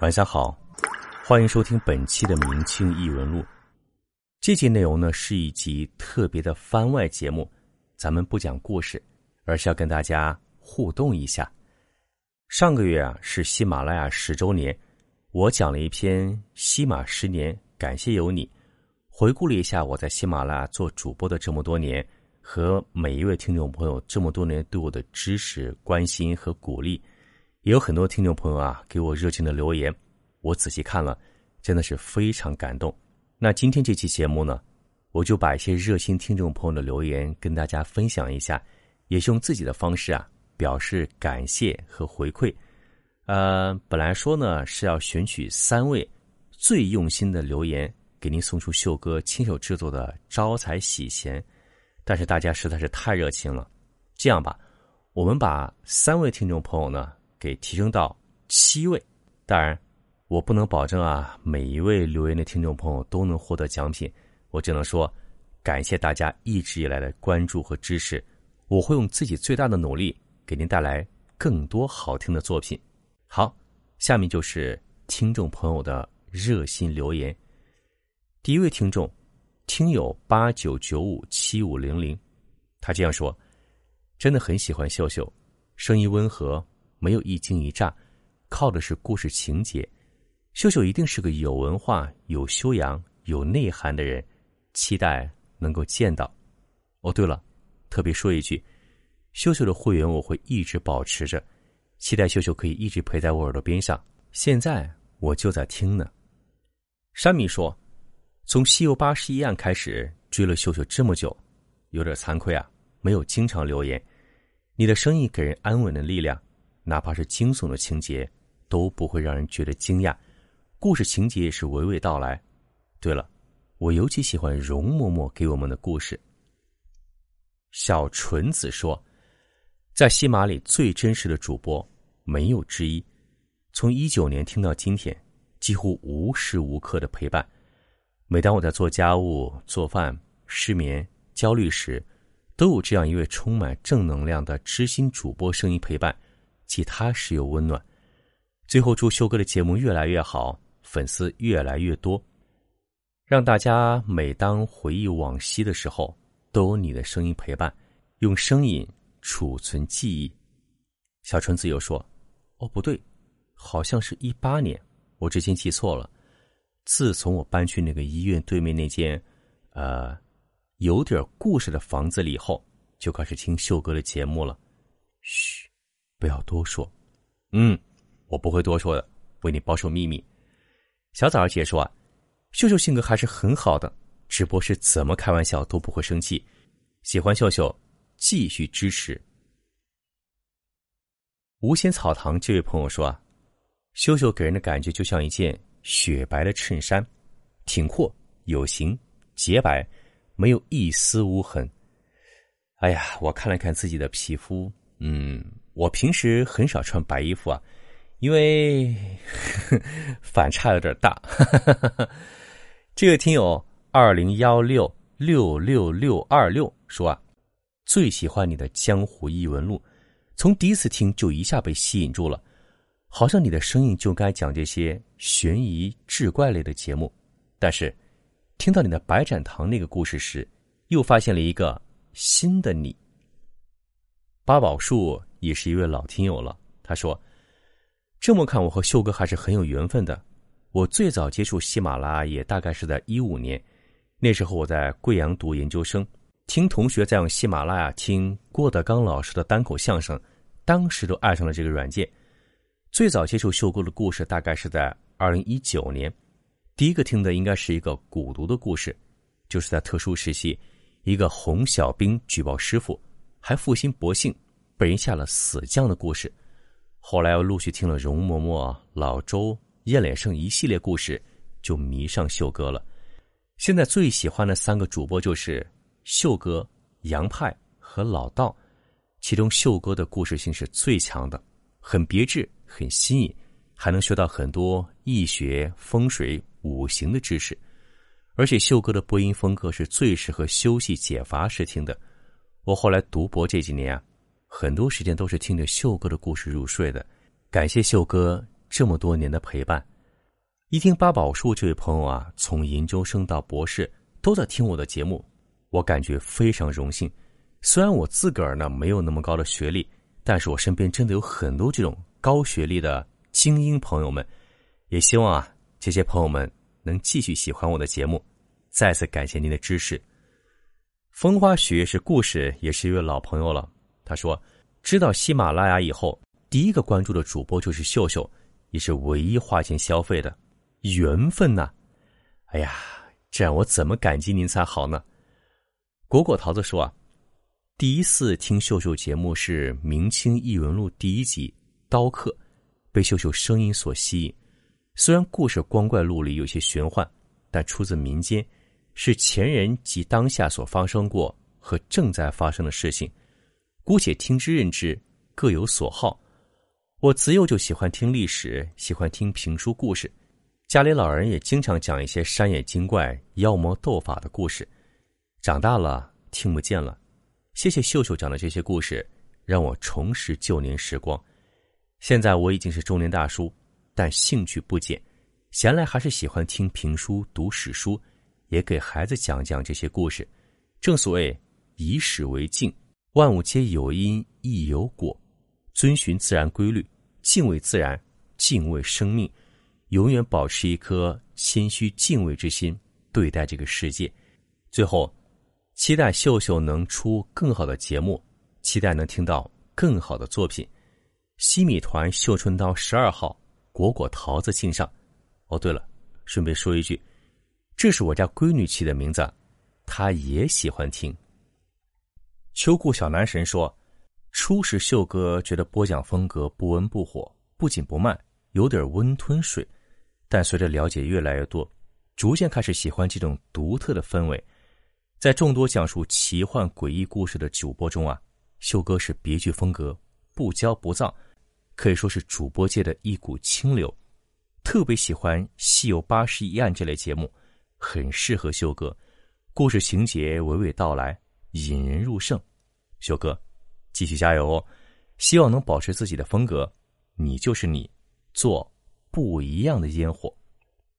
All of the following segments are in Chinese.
晚上好，欢迎收听本期的《明清异闻录》。这集内容呢是一集特别的番外节目，咱们不讲故事，而是要跟大家互动一下。上个月啊是喜马拉雅十周年，我讲了一篇《喜马十年，感谢有你》，回顾了一下我在喜马拉雅做主播的这么多年，和每一位听众朋友这么多年对我的支持、关心和鼓励。也有很多听众朋友啊，给我热情的留言，我仔细看了，真的是非常感动。那今天这期节目呢，我就把一些热心听众朋友的留言跟大家分享一下，也是用自己的方式啊表示感谢和回馈。呃，本来说呢是要选取三位最用心的留言，给您送出秀哥亲手制作的招财喜钱，但是大家实在是太热情了。这样吧，我们把三位听众朋友呢。给提升到七位，当然，我不能保证啊，每一位留言的听众朋友都能获得奖品。我只能说，感谢大家一直以来的关注和支持。我会用自己最大的努力，给您带来更多好听的作品。好，下面就是听众朋友的热心留言。第一位听众，听友八九九五七五零零，他这样说：“真的很喜欢秀秀，声音温和。”没有一惊一乍，靠的是故事情节。秀秀一定是个有文化、有修养、有内涵的人，期待能够见到。哦，对了，特别说一句，秀秀的会员我会一直保持着，期待秀秀可以一直陪在我耳朵边上。现在我就在听呢。山米说，从《西游八十一案》开始追了秀秀这么久，有点惭愧啊，没有经常留言。你的声音给人安稳的力量。哪怕是惊悚的情节，都不会让人觉得惊讶。故事情节也是娓娓道来。对了，我尤其喜欢容嬷嬷给我们的故事。小纯子说，在西马里最真实的主播没有之一。从一九年听到今天，几乎无时无刻的陪伴。每当我在做家务、做饭、失眠、焦虑时，都有这样一位充满正能量的知心主播声音陪伴。既踏实又温暖。最后，祝修哥的节目越来越好，粉丝越来越多，让大家每当回忆往昔的时候，都有你的声音陪伴，用声音储存记忆。小纯子又说：“哦，不对，好像是一八年，我之前记错了。自从我搬去那个医院对面那间，呃，有点故事的房子里后，就开始听秀哥的节目了。嘘。”不要多说，嗯，我不会多说的，为你保守秘密。小枣儿姐说啊，秀秀性格还是很好的，直播是怎么开玩笑都不会生气。喜欢秀秀，继续支持。无心草堂这位朋友说啊，秀秀给人的感觉就像一件雪白的衬衫，挺阔有型，洁白，没有一丝污痕。哎呀，我看了看自己的皮肤，嗯。我平时很少穿白衣服啊，因为 反差有点大。这位听友二零幺六六六六二六说啊，最喜欢你的江湖异闻录，从第一次听就一下被吸引住了，好像你的声音就该讲这些悬疑志怪类的节目，但是听到你的白展堂那个故事时，又发现了一个新的你。八宝树。也是一位老听友了。他说：“这么看，我和秀哥还是很有缘分的。我最早接触喜马拉雅也大概是在一五年，那时候我在贵阳读研究生，听同学在用喜马拉雅听郭德纲老师的单口相声，当时都爱上了这个软件。最早接触秀哥的故事大概是在二零一九年，第一个听的应该是一个蛊毒的故事，就是在特殊时期，一个红小兵举报师傅，还负心薄幸。”被人下了死将的故事，后来又陆续听了容嬷嬷、老周、燕脸胜一系列故事，就迷上秀哥了。现在最喜欢的三个主播就是秀哥、杨派和老道，其中秀哥的故事性是最强的，很别致、很新颖，还能学到很多易学、风水、五行的知识。而且秀哥的播音风格是最适合休息解乏时听的。我后来读博这几年啊。很多时间都是听着秀哥的故事入睡的，感谢秀哥这么多年的陪伴。一听八宝树这位朋友啊，从研究生到博士都在听我的节目，我感觉非常荣幸。虽然我自个儿呢没有那么高的学历，但是我身边真的有很多这种高学历的精英朋友们。也希望啊，这些朋友们能继续喜欢我的节目。再次感谢您的支持。风花雪月是故事，也是一位老朋友了。他说，知道喜马拉雅以后，第一个关注的主播就是秀秀，也是唯一花钱消费的，缘分呐！哎呀，这样我怎么感激您才好呢？果果桃子说啊，第一次听秀秀节目是《明清异闻录》第一集《刀客》，被秀秀声音所吸引。虽然故事光怪陆离，有些玄幻，但出自民间。是前人及当下所发生过和正在发生的事情，姑且听之任之，各有所好。我自幼就喜欢听历史，喜欢听评书故事，家里老人也经常讲一些山野精怪、妖魔斗法的故事。长大了听不见了，谢谢秀秀讲的这些故事，让我重拾旧年时光。现在我已经是中年大叔，但兴趣不减，闲来还是喜欢听评书、读史书。也给孩子讲讲这些故事。正所谓以史为镜，万物皆有因亦有果。遵循自然规律，敬畏自然，敬畏生命，永远保持一颗谦虚敬畏之心对待这个世界。最后，期待秀秀能出更好的节目，期待能听到更好的作品。西米团绣春刀十二号，果果桃子敬上。哦，对了，顺便说一句。这是我家闺女起的名字，她也喜欢听。秋裤小男神说：“初时秀哥觉得播讲风格不温不火，不紧不慢，有点温吞水。但随着了解越来越多，逐渐开始喜欢这种独特的氛围。在众多讲述奇幻诡异故事的主播中啊，秀哥是别具风格，不骄不躁，可以说是主播界的一股清流。特别喜欢《西游八十一案》这类节目。”很适合秀哥，故事情节娓娓道来，引人入胜。修哥，继续加油哦！希望能保持自己的风格，你就是你，做不一样的烟火。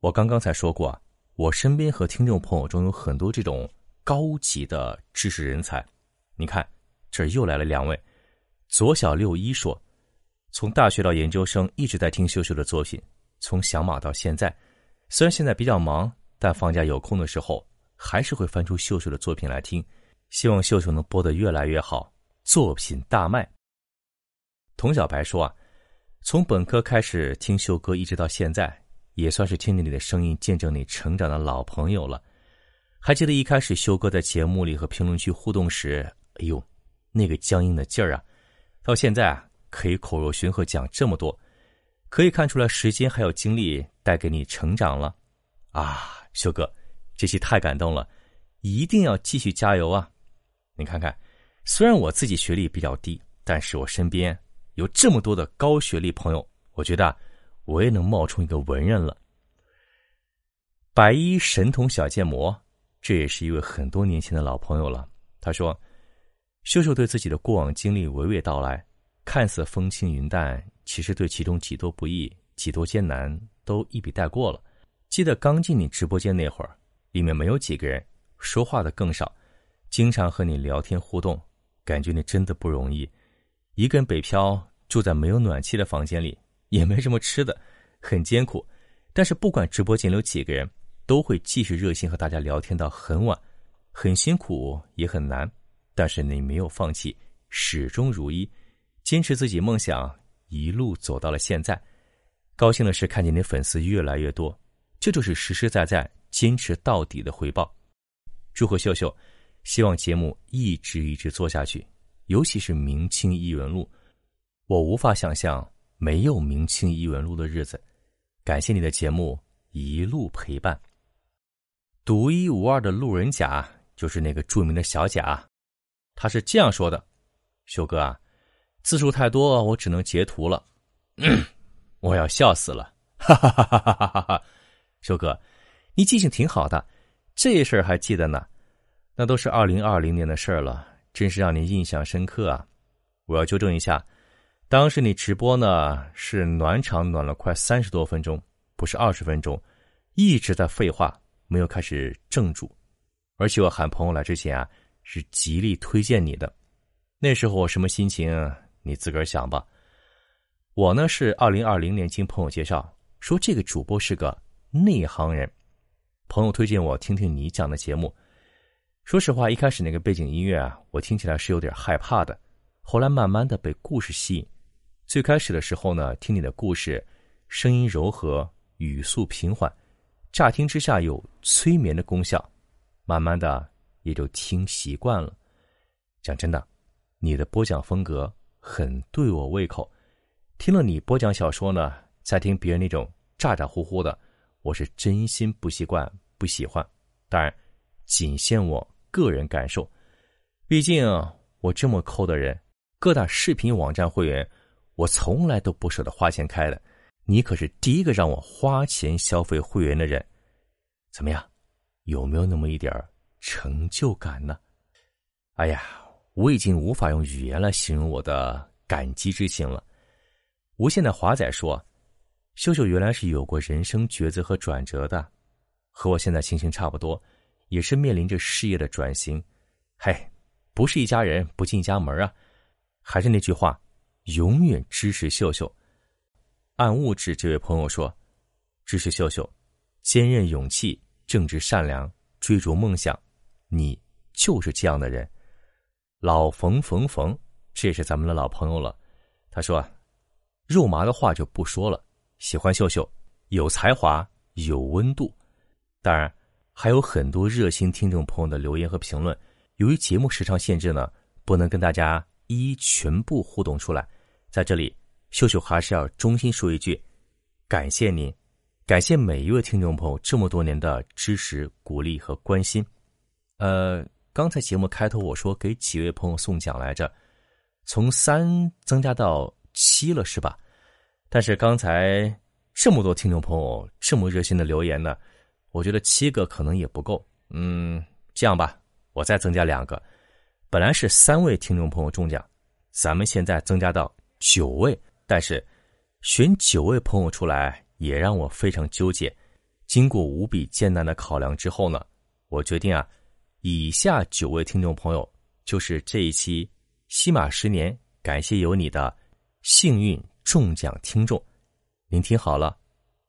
我刚刚才说过啊，我身边和听众朋友中有很多这种高级的知识人才。你看，这又来了两位。左小六一说，从大学到研究生一直在听秀秀的作品，从小马到现在，虽然现在比较忙。但放假有空的时候，还是会翻出秀秀的作品来听。希望秀秀能播得越来越好，作品大卖。童小白说啊，从本科开始听秀哥，一直到现在，也算是听着你的声音，见证你成长的老朋友了。还记得一开始秀哥在节目里和评论区互动时，哎呦，那个僵硬的劲儿啊！到现在啊，可以口若悬河讲这么多，可以看出来时间还有精力带给你成长了啊！秀哥，这期太感动了，一定要继续加油啊！你看看，虽然我自己学历比较低，但是我身边有这么多的高学历朋友，我觉得我也能冒充一个文人了。白衣神童小剑魔，这也是一位很多年前的老朋友了。他说：“秀秀对自己的过往经历娓娓道来，看似风轻云淡，其实对其中几多不易、几多艰难都一笔带过了。”记得刚进你直播间那会儿，里面没有几个人，说话的更少，经常和你聊天互动，感觉你真的不容易。一个人北漂，住在没有暖气的房间里，也没什么吃的，很艰苦。但是不管直播间有几个人，都会继续热心和大家聊天到很晚，很辛苦也很难，但是你没有放弃，始终如一，坚持自己梦想，一路走到了现在。高兴的是看见你粉丝越来越多。这就是实实在在坚持到底的回报。祝贺秀秀，希望节目一直一直做下去，尤其是《明清异闻录》，我无法想象没有《明清异闻录》的日子。感谢你的节目一路陪伴。独一无二的路人甲就是那个著名的小贾，他是这样说的：“秀哥啊，字数太多，我只能截图了，我要笑死了，哈哈哈哈哈哈哈。”修哥，你记性挺好的，这事儿还记得呢。那都是二零二零年的事儿了，真是让你印象深刻啊。我要纠正一下，当时你直播呢是暖场暖了快三十多分钟，不是二十分钟，一直在废话，没有开始正主。而且我喊朋友来之前啊，是极力推荐你的。那时候我什么心情，你自个儿想吧。我呢是二零二零年经朋友介绍，说这个主播是个内行人，朋友推荐我听听你讲的节目。说实话，一开始那个背景音乐啊，我听起来是有点害怕的。后来慢慢的被故事吸引。最开始的时候呢，听你的故事，声音柔和，语速平缓，乍听之下有催眠的功效。慢慢的也就听习惯了。讲真的，你的播讲风格很对我胃口。听了你播讲小说呢，再听别人那种咋咋呼呼的，我是真心不习惯，不喜欢。当然，仅限我个人感受。毕竟我这么抠的人，各大视频网站会员。我从来都不舍得花钱开的，你可是第一个让我花钱消费会员的人，怎么样？有没有那么一点成就感呢？哎呀，我已经无法用语言来形容我的感激之情了。无限的华仔说：“秀秀原来是有过人生抉择和转折的，和我现在心情差不多，也是面临着事业的转型。嗨，不是一家人不进一家门啊！还是那句话。”永远支持秀秀。暗物质这位朋友说：“支持秀秀，坚韧、勇气、正直、善良，追逐梦想，你就是这样的人。”老冯冯冯，这也是咱们的老朋友了。他说：“肉麻的话就不说了，喜欢秀秀，有才华，有温度。当然，还有很多热心听众朋友的留言和评论。由于节目时长限制呢，不能跟大家一一全部互动出来。”在这里，秀秀还是要衷心说一句，感谢您，感谢每一位听众朋友这么多年的支持、鼓励和关心。呃，刚才节目开头我说给几位朋友送奖来着，从三增加到七了，是吧？但是刚才这么多听众朋友这么热心的留言呢，我觉得七个可能也不够。嗯，这样吧，我再增加两个，本来是三位听众朋友中奖，咱们现在增加到。九位，但是选九位朋友出来也让我非常纠结。经过无比艰难的考量之后呢，我决定啊，以下九位听众朋友就是这一期《西马十年》感谢有你的幸运中奖听众。您听好了，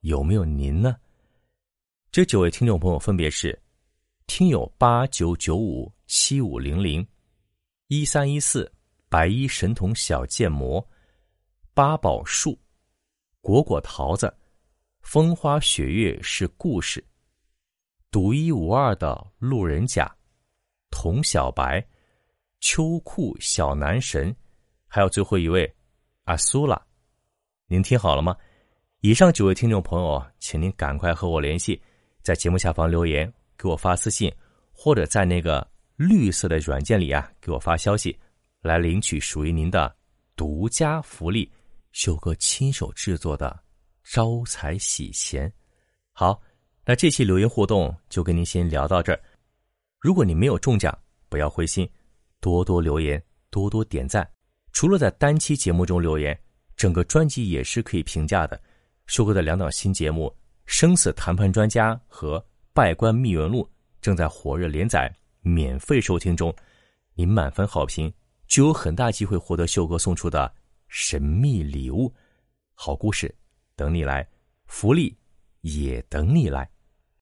有没有您呢？这九位听众朋友分别是：听友八九九五七五零零一三一四白衣神童小剑魔。八宝树，果果桃子，风花雪月是故事，独一无二的路人甲，童小白，秋裤小男神，还有最后一位阿苏拉，您听好了吗？以上九位听众朋友，请您赶快和我联系，在节目下方留言，给我发私信，或者在那个绿色的软件里啊，给我发消息，来领取属于您的独家福利。秀哥亲手制作的招财喜钱，好，那这期留言互动就跟您先聊到这儿。如果你没有中奖，不要灰心，多多留言，多多点赞。除了在单期节目中留言，整个专辑也是可以评价的。秀哥的两档新节目《生死谈判专家》和《拜官秘闻录》正在火热连载，免费收听中。您满分好评，就有很大机会获得秀哥送出的。神秘礼物，好故事等你来，福利也等你来。